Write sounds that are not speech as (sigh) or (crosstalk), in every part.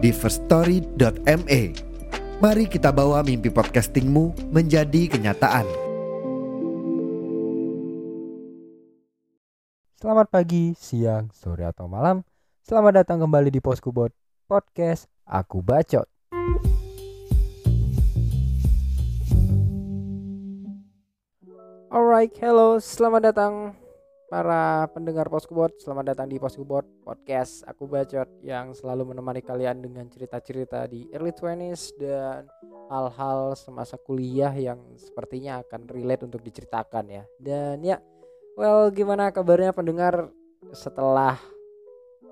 di firststory.me. Mari kita bawa mimpi podcastingmu menjadi kenyataan. Selamat pagi, siang, sore atau malam. Selamat datang kembali di Poskubot Podcast Aku Bacot. Alright, hello, selamat datang para pendengar Poskubot. Selamat datang di Poskubot Podcast Aku Bacot yang selalu menemani kalian dengan cerita-cerita di early 20s dan hal-hal semasa kuliah yang sepertinya akan relate untuk diceritakan ya. Dan ya, well gimana kabarnya pendengar setelah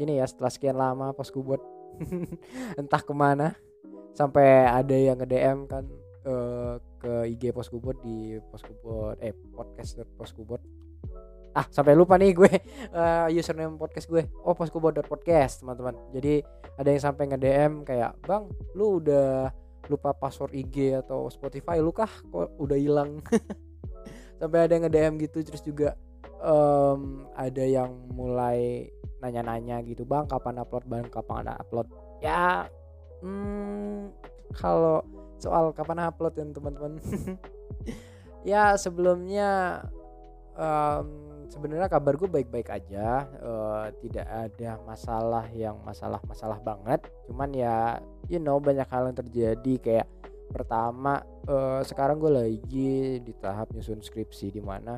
ini ya setelah sekian lama Poskubot (laughs) entah ke mana sampai ada yang nge-DM kan uh, ke IG Poskubot di Poskubot eh podcast Poskubot ah sampai lupa nih gue uh, (laughs) username podcast gue. Oh poskubot.podcast teman-teman. Jadi ada yang sampai nge DM kayak bang lu udah lupa password IG atau Spotify? Lu kah kok udah hilang? (laughs) Sampai ada yang nge DM gitu terus juga um, ada yang mulai nanya-nanya gitu bang kapan upload? Bang kapan ada upload? Ya hmm, kalau soal kapan upload ya teman-teman. (laughs) Ya sebelumnya um, sebenarnya kabar gue baik-baik aja uh, tidak ada masalah yang masalah-masalah banget. Cuman ya you know banyak hal yang terjadi. Kayak pertama uh, sekarang gue lagi di tahap nyusun skripsi di mana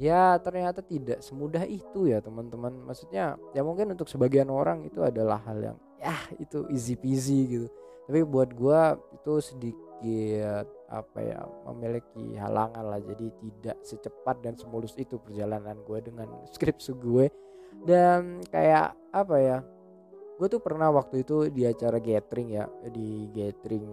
ya ternyata tidak semudah itu ya teman-teman. Maksudnya ya mungkin untuk sebagian orang itu adalah hal yang ya itu easy peasy gitu. Tapi buat gue itu sedikit apa ya memiliki halangan lah. Jadi tidak secepat dan semulus itu perjalanan gue dengan (laughs) skripsi gue. Dan kayak apa ya gue tuh pernah waktu itu di acara gathering ya di gathering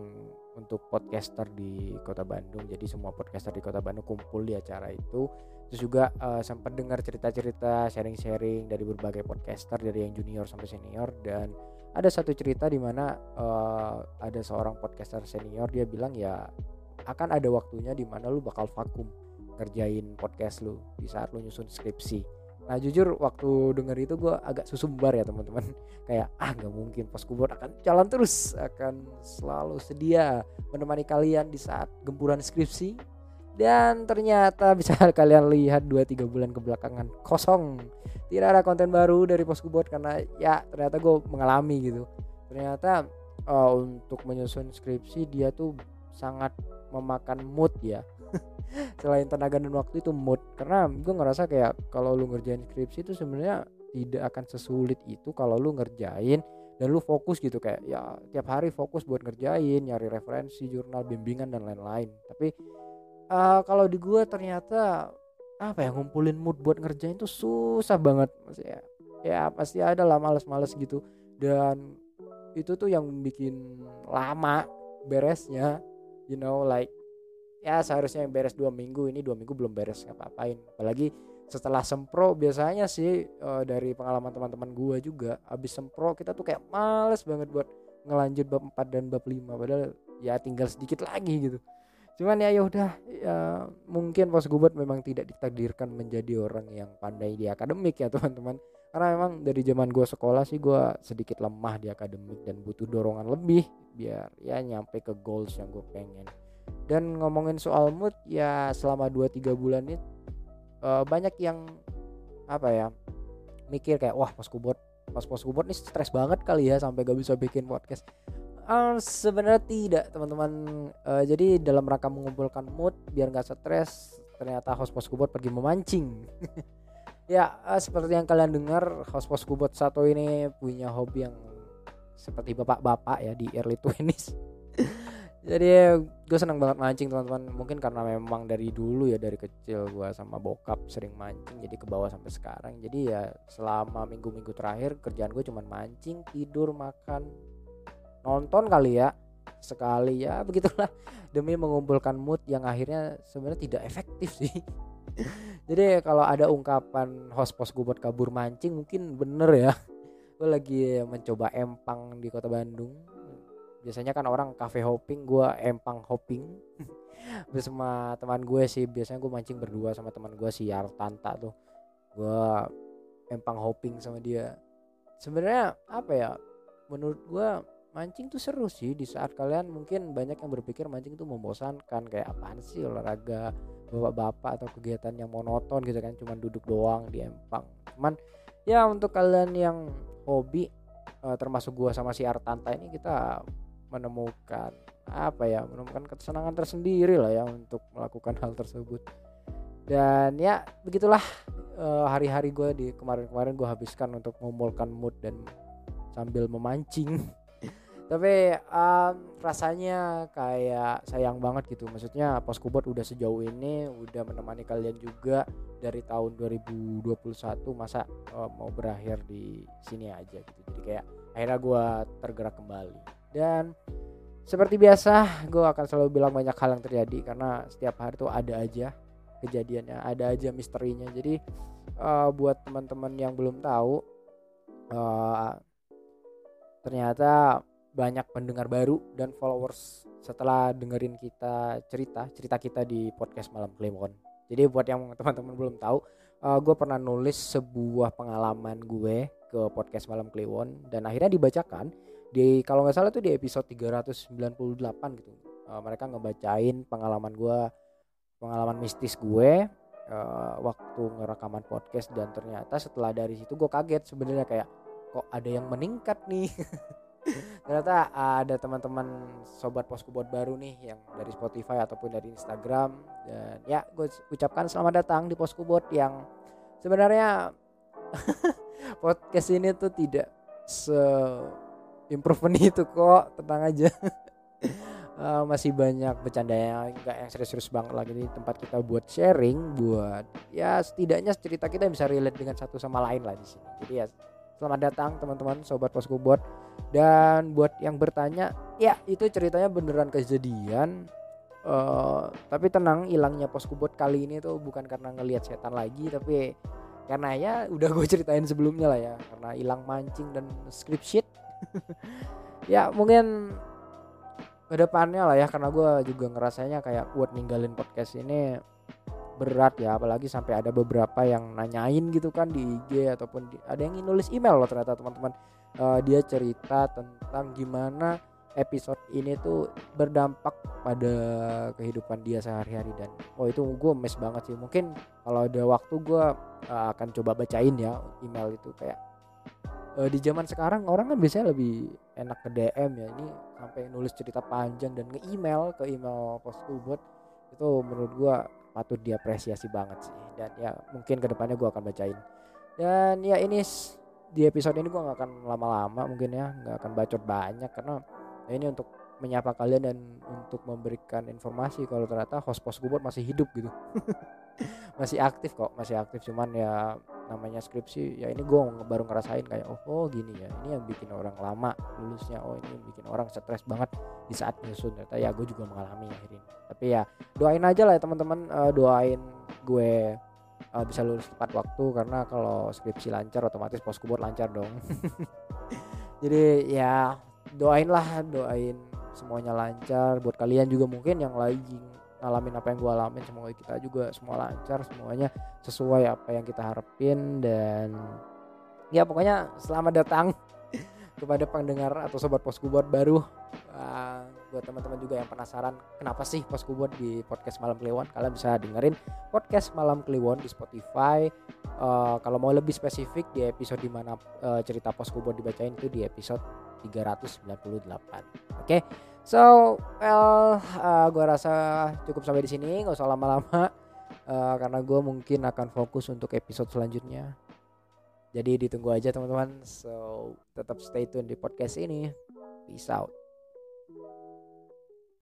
untuk podcaster di kota Bandung. Jadi semua podcaster di kota Bandung kumpul di acara itu. Terus juga uh, sempat dengar cerita-cerita sharing-sharing dari berbagai podcaster dari yang junior sampai senior. Dan ada satu cerita di mana uh, ada seorang podcaster senior dia bilang ya akan ada waktunya di mana lu bakal vakum ngerjain podcast lu di saat lu nyusun skripsi. Nah jujur waktu denger itu gue agak susumbar ya teman-teman. (laughs) Kayak ah nggak mungkin poskubot akan jalan terus akan selalu sedia menemani kalian di saat gempuran skripsi. Dan ternyata (laughs) bisa kalian lihat 2-3 bulan kebelakangan kosong. Tidak ada konten baru dari poskubot karena ya ternyata gue mengalami gitu. Ternyata uh, untuk menyusun skripsi dia tuh sangat memakan mood ya. (laughs) Selain tenaga dan waktu itu mood. Karena gue ngerasa kayak kalau lu ngerjain skripsi itu sebenarnya tidak akan sesulit itu kalau lu ngerjain dan lu fokus gitu. Kayak ya tiap hari fokus buat ngerjain nyari referensi jurnal bimbingan dan lain-lain. Tapi uh, kalau di gue ternyata apa ya ngumpulin mood buat ngerjain itu susah banget. Maksudnya ya pasti ada lah males-males gitu. Dan itu tuh yang bikin lama beresnya you know like ya seharusnya yang beres dua minggu ini dua minggu belum beres ngapa-ngapain apalagi setelah sempro biasanya sih uh, dari pengalaman teman-teman gua juga habis sempro kita tuh kayak males banget buat ngelanjut bab 4 dan bab 5 padahal ya tinggal sedikit lagi gitu. Cuman ya yaudah ya mungkin pos gubat memang tidak ditakdirkan menjadi orang yang pandai di akademik ya (laughs) teman-teman. Karena memang dari zaman gue sekolah sih gue sedikit lemah di akademik dan butuh dorongan lebih biar ya nyampe ke goals yang gue pengen. Dan ngomongin soal mood ya selama 2-3 bulan ini uh, banyak yang apa ya mikir kayak wah pas kubot pas pos kubot nih stres banget kali ya sampai gak bisa bikin podcast. Uh, sebenarnya tidak teman-teman. Uh, jadi dalam rangka mengumpulkan mood biar nggak stres ternyata host pos kubot pergi memancing. (laughs) Ya uh, seperti yang kalian dengar host pos kubot satu ini punya hobi yang seperti bapak-bapak ya di early (laughs) 20s jadi gue senang banget mancing teman-teman. Mungkin karena memang dari dulu ya dari kecil gue sama bokap sering mancing jadi ke bawah sampai sekarang. Jadi ya selama minggu-minggu terakhir kerjaan gue cuma mancing tidur makan nonton kali ya sekali ya (laughs) begitulah. Demi mengumpulkan mood yang akhirnya sebenarnya tidak efektif sih. (laughs) Jadi kalau ada ungkapan host pos gue buat kabur mancing mungkin bener ya gue lagi mencoba empang di kota Bandung. Biasanya kan orang cafe hopping gue empang hopping. (laughs) Bersama teman gue sih biasanya gue mancing berdua sama teman gue si Artanta tuh. Gue empang hopping sama dia. Sebenarnya apa ya menurut gue mancing tuh seru sih di saat kalian mungkin banyak yang berpikir mancing tuh membosankan kayak apaan sih olahraga bapak-bapak atau kegiatan yang monoton gitu kan cuman duduk doang di empang. Cuman ya untuk kalian yang hobi uh, termasuk gua sama si Artanta ini kita menemukan apa ya menemukan kesenangan tersendiri lah ya untuk melakukan hal tersebut. Dan ya begitulah uh, hari-hari gue di kemarin-kemarin gue habiskan untuk mengumpulkan mood dan sambil memancing tapi um, rasanya kayak sayang banget gitu. Maksudnya poskubot udah sejauh ini udah menemani kalian juga dari tahun 2021 masa uh, mau berakhir di sini aja gitu. Jadi kayak akhirnya gue tergerak kembali. Dan seperti biasa gue akan selalu bilang banyak hal yang terjadi karena setiap hari tuh ada aja kejadiannya ada aja misterinya. Jadi uh, buat teman-teman yang belum tahu uh, ternyata banyak pendengar baru dan followers setelah dengerin kita cerita cerita kita di podcast malam Kliwon. Jadi buat yang teman-teman belum tahu, uh, gue pernah nulis sebuah pengalaman gue ke podcast malam Kliwon dan akhirnya dibacakan di kalau nggak salah tuh di episode 398 gitu. Uh, mereka ngebacain pengalaman gue, pengalaman mistis gue uh, waktu ngerekaman podcast dan ternyata setelah dari situ gue kaget sebenarnya kayak kok ada yang meningkat nih. (laughs) ternyata ada teman-teman sobat posku buat baru nih yang dari Spotify ataupun dari Instagram. Dan ya gue ucapkan selamat datang di posku buat yang sebenarnya (laughs) podcast ini tuh tidak se improvement itu kok tenang aja. Uh, (laughs) masih banyak bercanda yang enggak yang serius-serius banget lagi di tempat kita buat sharing buat ya setidaknya cerita kita bisa relate dengan satu sama lain lah di sini. Jadi ya selamat datang teman-teman sobat posku buat. Dan buat yang bertanya ya. itu ceritanya beneran kejadian uh, tapi tenang hilangnya poskubot kali ini tuh bukan karena ngelihat setan lagi tapi karena ya udah gue ceritain sebelumnya lah ya karena hilang mancing dan script sheet (laughs) ya mungkin ke depannya lah ya karena gue juga ngerasanya kayak buat ninggalin podcast ini berat ya apalagi sampai ada beberapa yang nanyain gitu kan di IG ataupun di, ada yang nulis email loh ternyata teman-teman. Uh, dia cerita tentang gimana episode ini tuh berdampak pada kehidupan dia sehari-hari. Dan oh itu gue mes banget sih. Mungkin kalau ada waktu gue uh, akan coba bacain ya email itu. Kayak uh, di zaman sekarang orang kan biasanya lebih enak ke DM ya. Ini sampai nulis cerita panjang dan nge-email ke email buat itu menurut gue patut diapresiasi banget sih. Dan ya mungkin ke depannya gue akan bacain. Dan ya ini di episode ini gue nggak akan lama-lama mungkin ya nggak akan bacot banyak karena ya ini untuk menyapa kalian dan untuk memberikan informasi kalau ternyata host post gue masih hidup gitu. (laughs) Masih aktif kok masih aktif. Cuman ya namanya skripsi ya ini gue baru ngerasain kayak oh, oh gini ya ini yang bikin orang lama lulusnya oh ini yang bikin orang stres banget di saat nyusun. Ternyata ya gue juga mengalami akhirnya. Tapi ya doain aja lah ya teman-teman uh, doain gue uh, bisa lulus tepat waktu karena kalau skripsi lancar otomatis pos buat lancar dong. (laughs) Jadi ya doain lah doain semuanya lancar. Buat kalian juga mungkin yang lagi ngalamin apa yang gue alamin. Semoga kita juga semua lancar semuanya sesuai apa yang kita harapin. Dan ya pokoknya selamat datang (laughs) kepada pendengar atau sobat buat baru. Uh, buat teman-teman juga yang penasaran kenapa sih buat di podcast malam kliwon? Kalian bisa dengerin podcast malam kliwon di Spotify. Uh, kalau mau lebih spesifik di episode di mana uh, cerita buat dibacain itu di episode 398 oke? okay? So, well, uh, gue rasa cukup sampai di sini, nggak usah lama-lama, uh, karena gue mungkin akan fokus untuk episode selanjutnya. Jadi ditunggu aja teman-teman. So, tetap stay tune di podcast ini. Peace out.